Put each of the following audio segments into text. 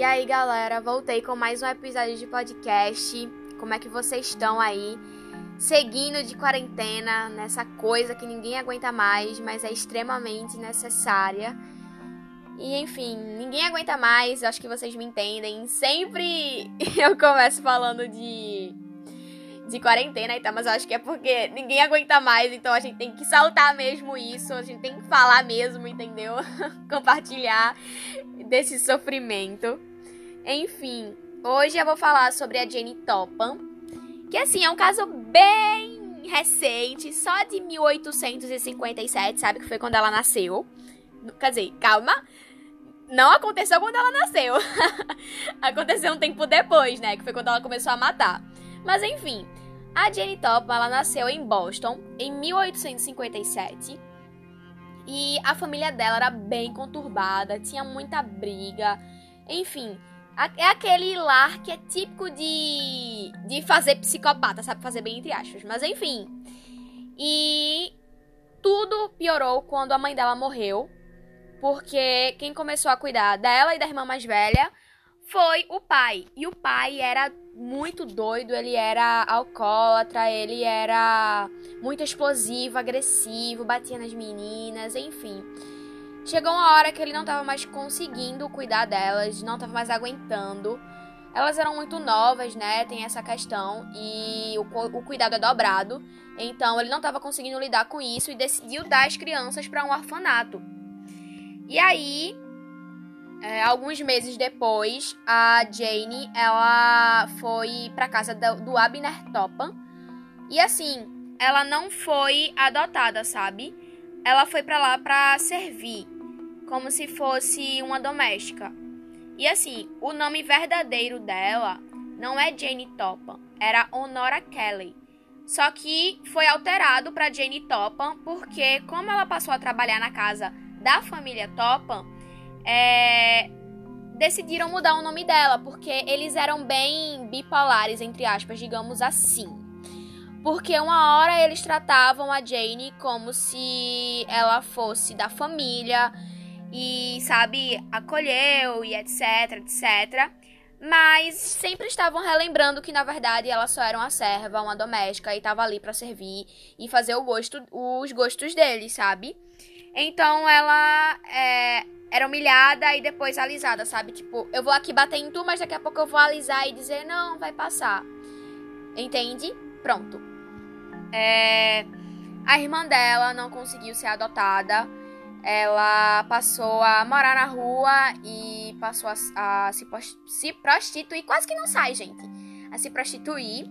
E aí, galera, voltei com mais um episódio de podcast. Como é que vocês estão aí? Seguindo de quarentena, nessa coisa que ninguém aguenta mais, mas é extremamente necessária. E enfim, ninguém aguenta mais, acho que vocês me entendem. Sempre eu começo falando de de quarentena e tal, mas eu acho que é porque ninguém aguenta mais, então a gente tem que saltar mesmo isso, a gente tem que falar mesmo, entendeu? Compartilhar desse sofrimento. Enfim, hoje eu vou falar sobre a Jenny Topham, que assim é um caso bem recente, só de 1857, sabe que foi quando ela nasceu. Quer dizer, calma, não aconteceu quando ela nasceu. aconteceu um tempo depois, né? Que foi quando ela começou a matar. Mas enfim, a Jenny Topham ela nasceu em Boston em 1857 e a família dela era bem conturbada, tinha muita briga, enfim. É aquele lar que é típico de, de fazer psicopata, sabe? Fazer bem entre aspas. Mas enfim. E tudo piorou quando a mãe dela morreu. Porque quem começou a cuidar dela e da irmã mais velha foi o pai. E o pai era muito doido, ele era alcoólatra, ele era muito explosivo, agressivo, batia nas meninas, enfim. Chegou uma hora que ele não estava mais conseguindo cuidar delas, não estava mais aguentando. Elas eram muito novas, né? Tem essa questão. E o, o cuidado é dobrado. Então ele não estava conseguindo lidar com isso e decidiu dar as crianças para um orfanato. E aí é, alguns meses depois, a Jane ela foi para casa do, do Abner Topham e assim, ela não foi adotada, sabe? Ela foi para lá para servir, como se fosse uma doméstica. E assim, o nome verdadeiro dela não é Jane Topham, era Honora Kelly. Só que foi alterado para Jane Topham porque como ela passou a trabalhar na casa da família Topham, é, decidiram mudar o nome dela, porque eles eram bem bipolares, entre aspas, digamos assim. Porque uma hora eles tratavam a Jane como se ela fosse da família e, sabe, acolheu e etc, etc. Mas sempre estavam relembrando que na verdade ela só era uma serva, uma doméstica e estava ali para servir e fazer o gosto, os gostos deles, sabe? Então ela é, era humilhada e depois alisada, sabe? Tipo, eu vou aqui bater em tu, mas daqui a pouco eu vou alisar e dizer, não, vai passar. Entende? Pronto. É... A irmã dela não conseguiu ser adotada. Ela passou a morar na rua e passou a, a se, se prostituir. Quase que não sai, gente. A se prostituir.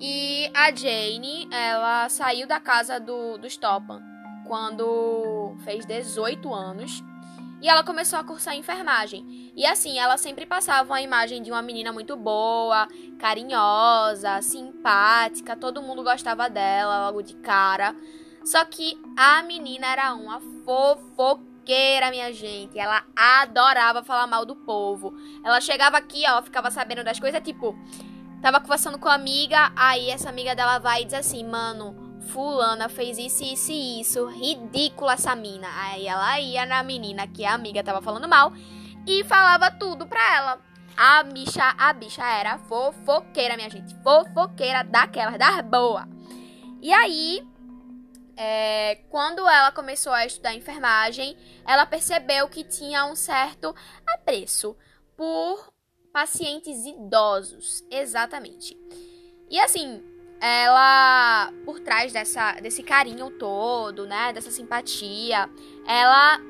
E a Jane, ela saiu da casa do, dos Topham quando fez 18 anos e ela começou a cursar enfermagem. E assim, ela sempre passava uma imagem de uma menina muito boa, carinhosa, simpática, todo mundo gostava dela logo de cara. Só que a menina era uma fofoqueira, minha gente. Ela adorava falar mal do povo. Ela chegava aqui, ó, ficava sabendo das coisas, tipo, tava conversando com a amiga, aí essa amiga dela vai e diz assim: "Mano, fulana fez isso, isso e isso, ridícula essa mina. Aí ela ia na menina que a amiga tava falando mal e falava tudo pra ela. A bicha, a bicha era fofoqueira, minha gente. Fofoqueira daquelas, das boa. E aí, é, quando ela começou a estudar enfermagem, ela percebeu que tinha um certo apreço por pacientes idosos. Exatamente. E assim, ela, trás dessa, desse carinho todo, né, dessa simpatia, ela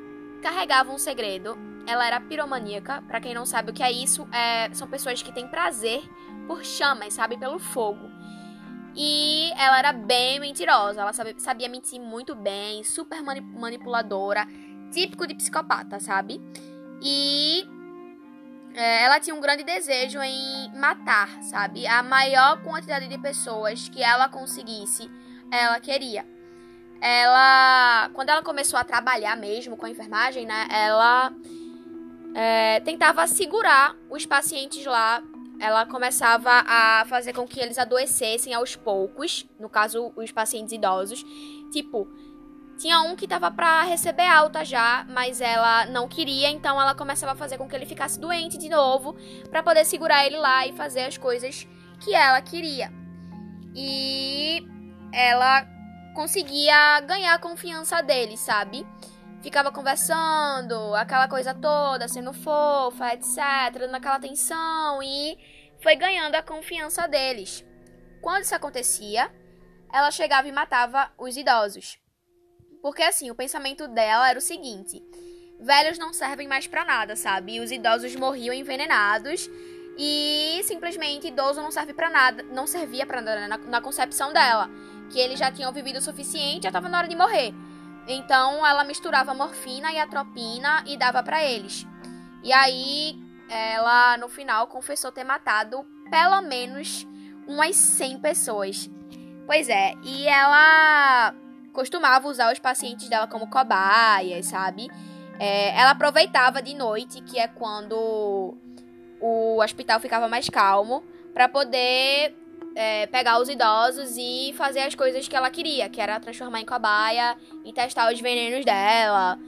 carregava um segredo. Ela era piromaníaca. Para quem não sabe o que é isso, é, são pessoas que têm prazer por chamas, sabe, pelo fogo. E ela era bem mentirosa. Ela sabia, sabia mentir muito bem, super manipuladora, típico de psicopata, sabe? E é, ela tinha um grande desejo em matar, sabe? A maior quantidade de pessoas que ela conseguisse, ela queria. Ela, quando ela começou a trabalhar mesmo com a enfermagem, né? Ela é, tentava segurar os pacientes lá. Ela começava a fazer com que eles adoecessem aos poucos, no caso, os pacientes idosos. Tipo, Tinha um que tava para receber alta já, mas ela não queria, então ela começava a fazer com que ele ficasse doente de novo, para poder segurar ele lá e fazer as coisas que ela queria. E ela conseguia ganhar a confiança dele, sabe? Ficava conversando, aquela coisa toda, sendo fofa, etc, dando aquela atenção e foi ganhando a confiança deles. Quando isso acontecia, ela chegava e matava os idosos. Porque assim, o pensamento dela era o seguinte: velhos não servem mais para nada, sabe? Os idosos morriam envenenados e simplesmente idoso não serve para nada, não servia para nada né? na, na, concepção dela, que eles já tinham vivido o suficiente, já tava na hora de morrer. Então ela misturava morfina e atropina e dava para eles. E aí ela no final confessou ter matado pelo menos umas 100 pessoas. Pois é, e ela costumava usar os pacientes dela como cobaias, sabe? É, ela aproveitava de noite, que é quando o hospital ficava mais calmo, para poder é, pegar os idosos e fazer as coisas que ela queria, que era transformar em cobaia e testar os venenos dela.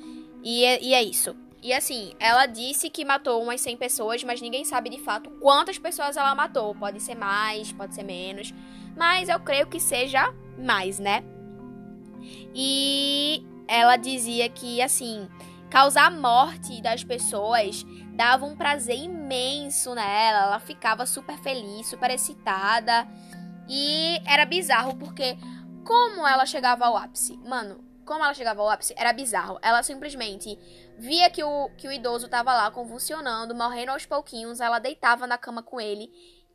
E, é, e é isso. E assim, ela disse que matou umas 100 pessoas, mas ninguém sabe de fato quantas pessoas ela matou. Pode ser mais, pode ser menos. Mas eu creio que seja mais, né? E ela dizia que, assim, causar morte das pessoas dava um prazer imenso nela. Ela ficava super feliz, super excitada. E era bizarro porque como ela chegava ao ápice? Mano, como ela chegava ao ápice era bizarro. Ela simplesmente via que o, que o idoso tava lá convulsionando, morrendo aos pouquinhos. Ela deitava na cama com ele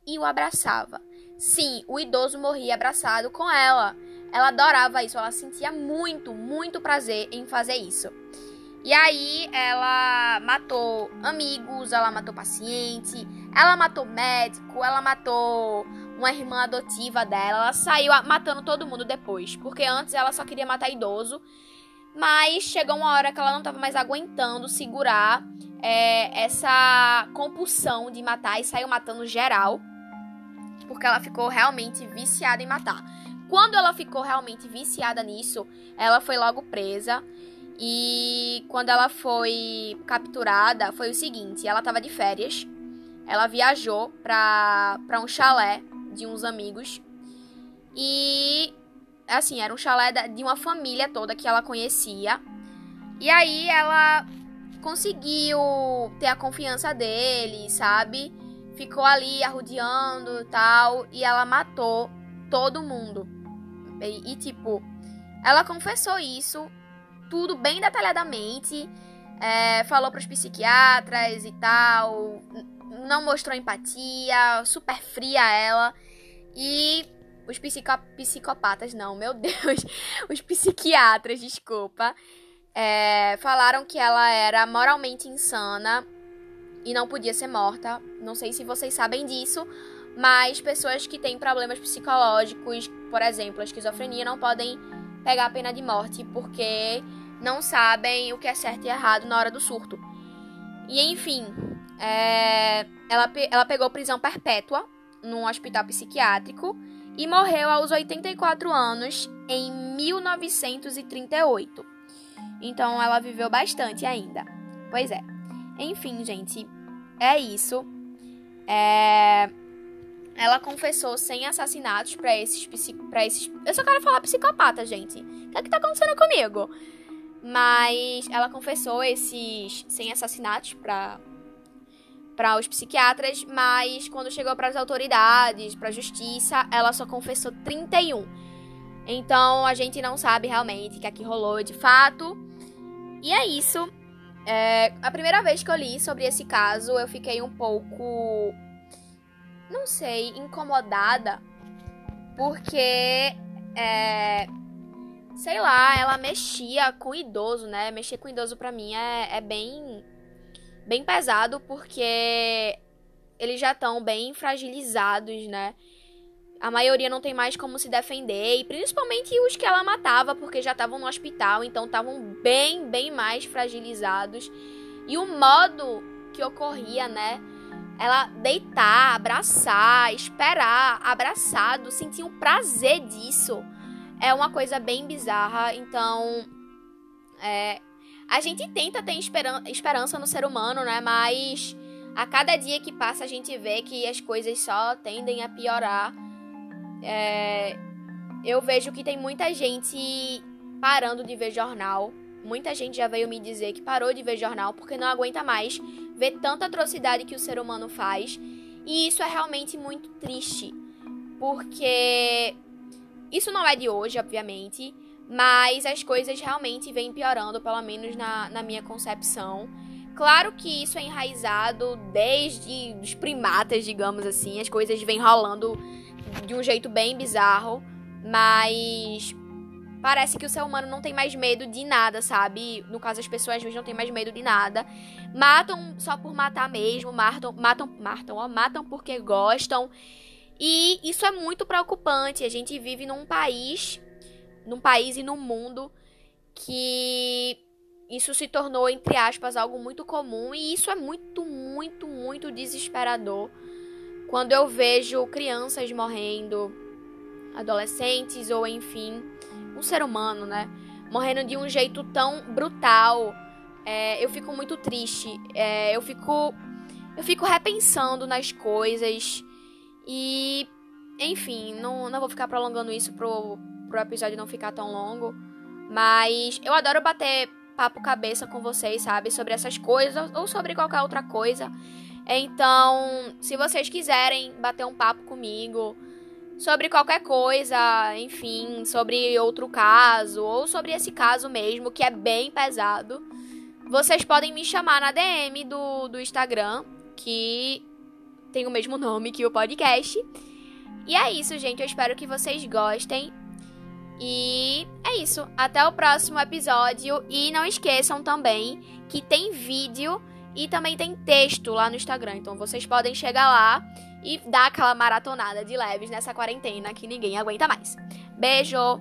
e o abraçava. Sim, o idoso morria abraçado com ela. Ela adorava isso, ela sentia muito, muito prazer em fazer isso. E aí ela matou amigos, ela matou paciente, ela matou médico, ela matou uma irmã adotiva dela, ela saiu matando todo mundo depois, porque antes ela só queria matar idoso, mas chegou uma hora que ela não estava mais aguentando segurar é, essa compulsão de matar e saiu matando geral, porque ela ficou realmente viciada em matar. Quando ela ficou realmente viciada nisso, ela foi logo presa. E quando ela foi capturada, foi o seguinte: ela estava de férias, ela viajou para um chalé de uns amigos. E, assim, era um chalé de uma família toda que ela conhecia. E aí ela conseguiu ter a confiança dele, sabe? Ficou ali arrodeando e tal. E ela matou todo mundo. E, e tipo, ela confessou isso tudo bem detalhadamente. É, falou pros psiquiatras e tal. Não mostrou empatia, super fria ela. E os psico psicopatas, não, meu Deus. Os psiquiatras, desculpa. É, falaram que ela era moralmente insana e não podia ser morta. Não sei se vocês sabem disso, mas pessoas que têm problemas psicológicos, por exemplo, a esquizofrenia, não podem pegar a pena de morte porque não sabem o que é certo e errado na hora do surto. E enfim, é, ela, ela pegou prisão perpétua num hospital psiquiátrico e morreu aos 84 anos em 1938. Então ela viveu bastante ainda. Pois é. Enfim, gente, é isso. É... Ela confessou 100 assassinatos para esses, pra esses. Eu só quero falar psicopata, gente. O que é que tá acontecendo comigo? Mas ela confessou esses 100 assassinatos para para os psiquiatras, mas quando chegou para as autoridades, para a justiça, ela só confessou 31. Então a gente não sabe realmente o que aqui rolou de fato. E é isso. É, a primeira vez que eu li sobre esse caso, eu fiquei um pouco. Não sei, incomodada. Porque. É, sei lá, ela mexia com idoso, né? Mexer com idoso pra mim é, é bem, bem pesado porque eles já estão bem fragilizados, né? A maioria não tem mais como se defender, e principalmente os que ela matava, porque já estavam no hospital, então estavam bem, bem mais fragilizados. E o modo que ocorria, né? Ela deitar, abraçar, esperar, abraçado, sentir um prazer disso é uma coisa bem bizarra. Então, É, a gente tenta ter esperan esperança no ser humano, né? Mas a cada dia que passa a gente vê que as coisas só tendem a piorar. É, eu vejo que tem muita gente parando de ver jornal. Muita gente já veio me dizer que parou de ver jornal porque não aguenta mais ver tanta atrocidade que o ser humano faz. E isso é realmente muito triste. Porque isso não é de hoje, obviamente. Mas as coisas realmente vêm piorando, pelo menos na, na minha concepção. Claro que isso é enraizado desde os primatas, digamos assim. As coisas vêm rolando de um jeito bem bizarro. Mas parece que o ser humano não tem mais medo de nada, sabe? No caso, as pessoas não tem mais medo de nada. Matam só por matar mesmo, matam, matam, matam, ó, matam porque gostam. E isso é muito preocupante. A gente vive num país, num país e num mundo que isso se tornou, entre aspas, algo muito comum. E isso é muito, muito, muito desesperador. Quando eu vejo crianças morrendo, adolescentes ou enfim, um ser humano, né? Morrendo de um jeito tão brutal. É, eu fico muito triste. É, eu fico. Eu fico repensando nas coisas. E. Enfim, não, não vou ficar prolongando isso pro, pro episódio não ficar tão longo. Mas eu adoro bater papo cabeça com vocês, sabe? Sobre essas coisas ou sobre qualquer outra coisa. Então, se vocês quiserem bater um papo comigo sobre qualquer coisa, enfim, sobre outro caso ou sobre esse caso mesmo que é bem pesado, vocês podem me chamar na DM do, do Instagram, que tem o mesmo nome que o podcast. E é isso, gente. Eu espero que vocês gostem. E é isso. Até o próximo episódio. E não esqueçam também que tem vídeo e também tem texto lá no Instagram. Então vocês podem chegar lá e dar aquela maratonada de leves nessa quarentena que ninguém aguenta mais. Beijo!